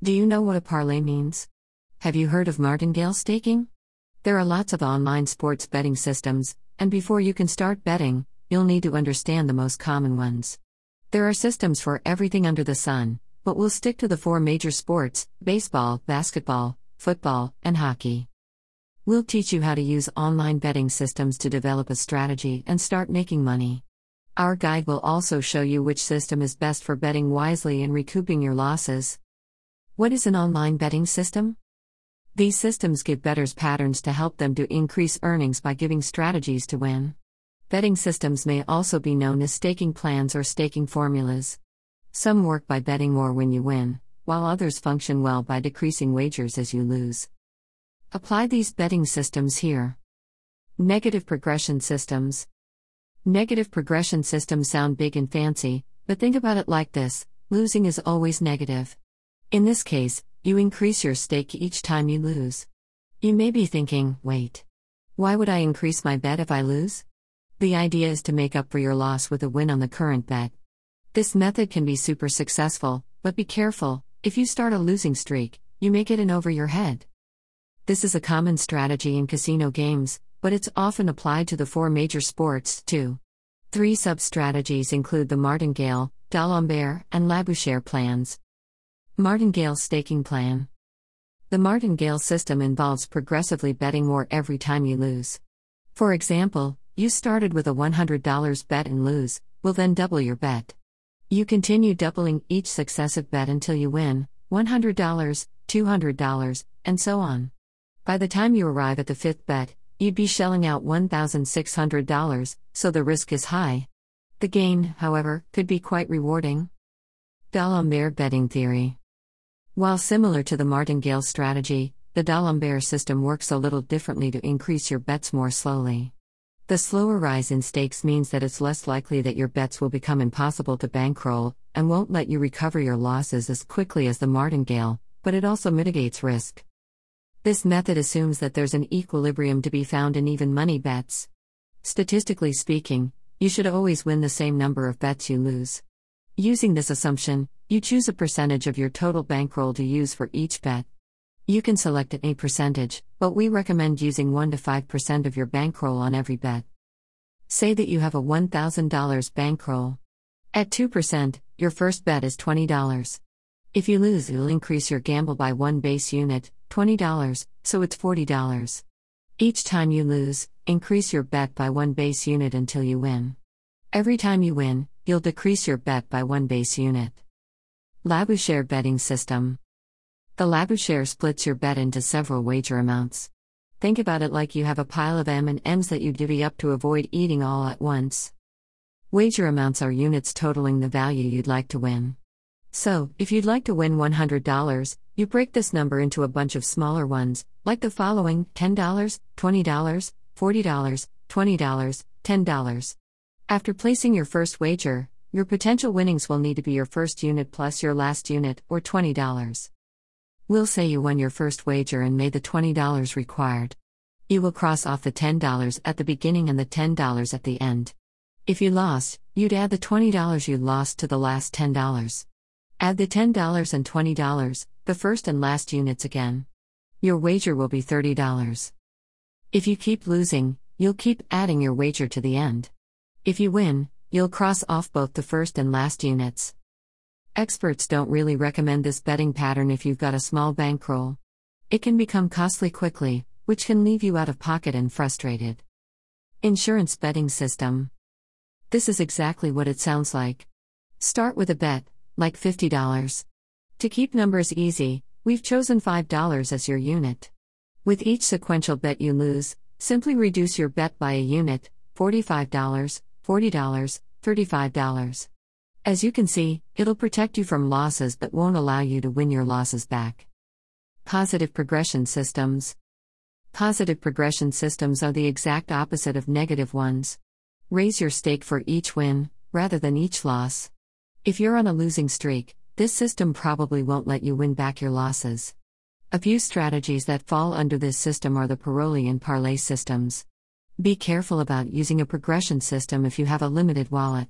Do you know what a parlay means? Have you heard of martingale staking? There are lots of online sports betting systems, and before you can start betting, you'll need to understand the most common ones. There are systems for everything under the sun, but we'll stick to the four major sports baseball, basketball, football, and hockey. We'll teach you how to use online betting systems to develop a strategy and start making money. Our guide will also show you which system is best for betting wisely and recouping your losses. What is an online betting system? These systems give bettors patterns to help them to increase earnings by giving strategies to win. Betting systems may also be known as staking plans or staking formulas. Some work by betting more when you win, while others function well by decreasing wagers as you lose. Apply these betting systems here. Negative progression systems. Negative progression systems sound big and fancy, but think about it like this losing is always negative. In this case, you increase your stake each time you lose. You may be thinking, wait. Why would I increase my bet if I lose? The idea is to make up for your loss with a win on the current bet. This method can be super successful, but be careful, if you start a losing streak, you may get in over your head. This is a common strategy in casino games, but it's often applied to the four major sports, too. Three sub strategies include the martingale, D'Alembert, and Labouchere plans. Martingale Staking Plan The martingale system involves progressively betting more every time you lose. For example, you started with a $100 bet and lose, will then double your bet. You continue doubling each successive bet until you win $100, $200, and so on. By the time you arrive at the fifth bet, you'd be shelling out $1,600, so the risk is high. The gain, however, could be quite rewarding. D'Alembert betting theory. While similar to the martingale strategy, the D'Alembert system works a little differently to increase your bets more slowly. The slower rise in stakes means that it's less likely that your bets will become impossible to bankroll and won't let you recover your losses as quickly as the martingale, but it also mitigates risk. This method assumes that there's an equilibrium to be found in even money bets. Statistically speaking, you should always win the same number of bets you lose. Using this assumption, you choose a percentage of your total bankroll to use for each bet. You can select any percentage, but we recommend using 1 to 5% of your bankroll on every bet. Say that you have a $1,000 bankroll. At 2%, your first bet is $20. If you lose, you'll increase your gamble by one base unit, $20, so it's $40. Each time you lose, increase your bet by one base unit until you win. Every time you win, you'll decrease your bet by one base unit. Labouchere betting system. The Labouchere splits your bet into several wager amounts. Think about it like you have a pile of M&Ms that you divvy up to avoid eating all at once. Wager amounts are units totaling the value you'd like to win. So, if you'd like to win $100, you break this number into a bunch of smaller ones, like the following $10, $20, $40, $20, $10. After placing your first wager, your potential winnings will need to be your first unit plus your last unit, or $20. We'll say you won your first wager and made the $20 required. You will cross off the $10 at the beginning and the $10 at the end. If you lost, you'd add the $20 you lost to the last $10. Add the $10 and $20, the first and last units again. Your wager will be $30. If you keep losing, you'll keep adding your wager to the end. If you win, You'll cross off both the first and last units. Experts don't really recommend this betting pattern if you've got a small bankroll. It can become costly quickly, which can leave you out of pocket and frustrated. Insurance betting system. This is exactly what it sounds like. Start with a bet, like $50. To keep numbers easy, we've chosen $5 as your unit. With each sequential bet you lose, simply reduce your bet by a unit, $45, $40, $35. As you can see, it'll protect you from losses but won't allow you to win your losses back. Positive progression systems. Positive progression systems are the exact opposite of negative ones. Raise your stake for each win, rather than each loss. If you're on a losing streak, this system probably won't let you win back your losses. A few strategies that fall under this system are the Paroli and Parlay systems. Be careful about using a progression system if you have a limited wallet.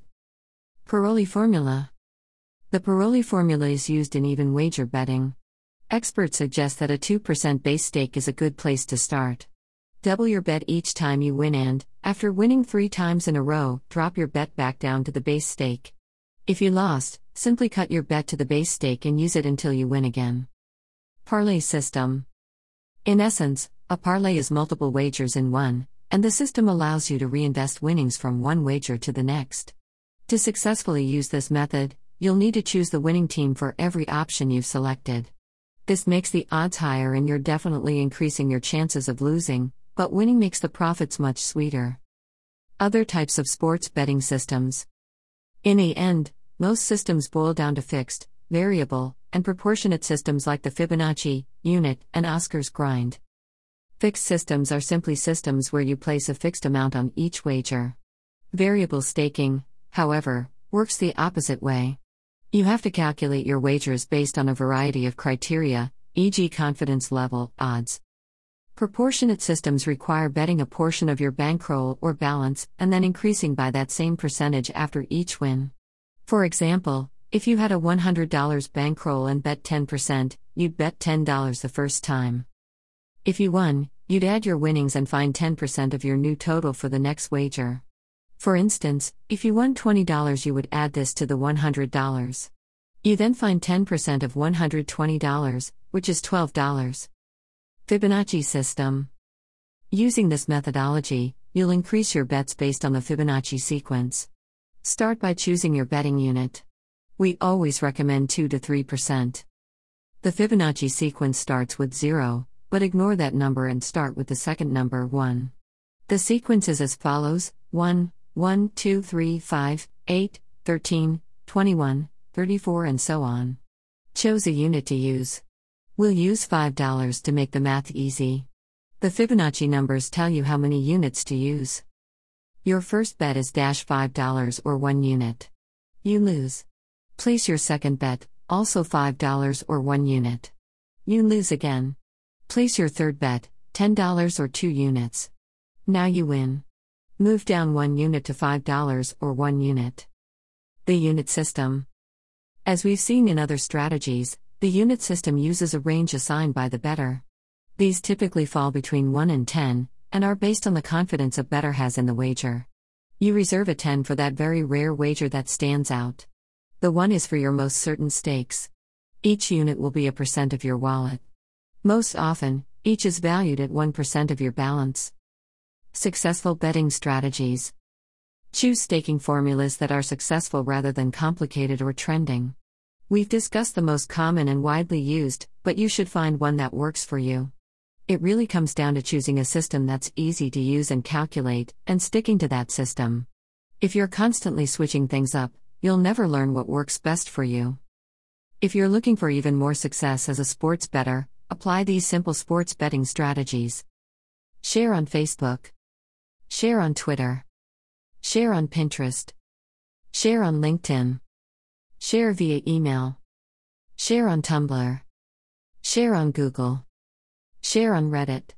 Paroli formula The Paroli formula is used in even wager betting. Experts suggest that a 2% base stake is a good place to start. Double your bet each time you win and, after winning three times in a row, drop your bet back down to the base stake. If you lost, simply cut your bet to the base stake and use it until you win again. Parlay System In essence, a parlay is multiple wagers in one, and the system allows you to reinvest winnings from one wager to the next. To successfully use this method, you'll need to choose the winning team for every option you've selected. This makes the odds higher and you're definitely increasing your chances of losing, but winning makes the profits much sweeter. Other types of sports betting systems. In the end, most systems boil down to fixed, variable, and proportionate systems like the Fibonacci, unit, and Oscar's grind. Fixed systems are simply systems where you place a fixed amount on each wager. Variable staking, however, works the opposite way. You have to calculate your wagers based on a variety of criteria, e.g., confidence level, odds, Proportionate systems require betting a portion of your bankroll or balance and then increasing by that same percentage after each win. For example, if you had a $100 bankroll and bet 10%, you'd bet $10 the first time. If you won, you'd add your winnings and find 10% of your new total for the next wager. For instance, if you won $20, you would add this to the $100. You then find 10% of $120, which is $12. Fibonacci system. Using this methodology, you'll increase your bets based on the Fibonacci sequence. Start by choosing your betting unit. We always recommend 2 to 3%. The Fibonacci sequence starts with 0, but ignore that number and start with the second number 1. The sequence is as follows 1, 1, 2, 3, 5, 8, 13, 21, 34, and so on. Chose a unit to use. We'll use $5 to make the math easy. The Fibonacci numbers tell you how many units to use. Your first bet is dash $5 or 1 unit. You lose. Place your second bet, also $5 or 1 unit. You lose again. Place your third bet, $10 or 2 units. Now you win. Move down 1 unit to $5 or 1 unit. The unit system. As we've seen in other strategies, the unit system uses a range assigned by the bettor. These typically fall between 1 and 10, and are based on the confidence a bettor has in the wager. You reserve a 10 for that very rare wager that stands out. The 1 is for your most certain stakes. Each unit will be a percent of your wallet. Most often, each is valued at 1% of your balance. Successful betting strategies. Choose staking formulas that are successful rather than complicated or trending. We've discussed the most common and widely used, but you should find one that works for you. It really comes down to choosing a system that's easy to use and calculate, and sticking to that system. If you're constantly switching things up, you'll never learn what works best for you. If you're looking for even more success as a sports bettor, apply these simple sports betting strategies. Share on Facebook. Share on Twitter. Share on Pinterest. Share on LinkedIn. Share via email. Share on Tumblr. Share on Google. Share on Reddit.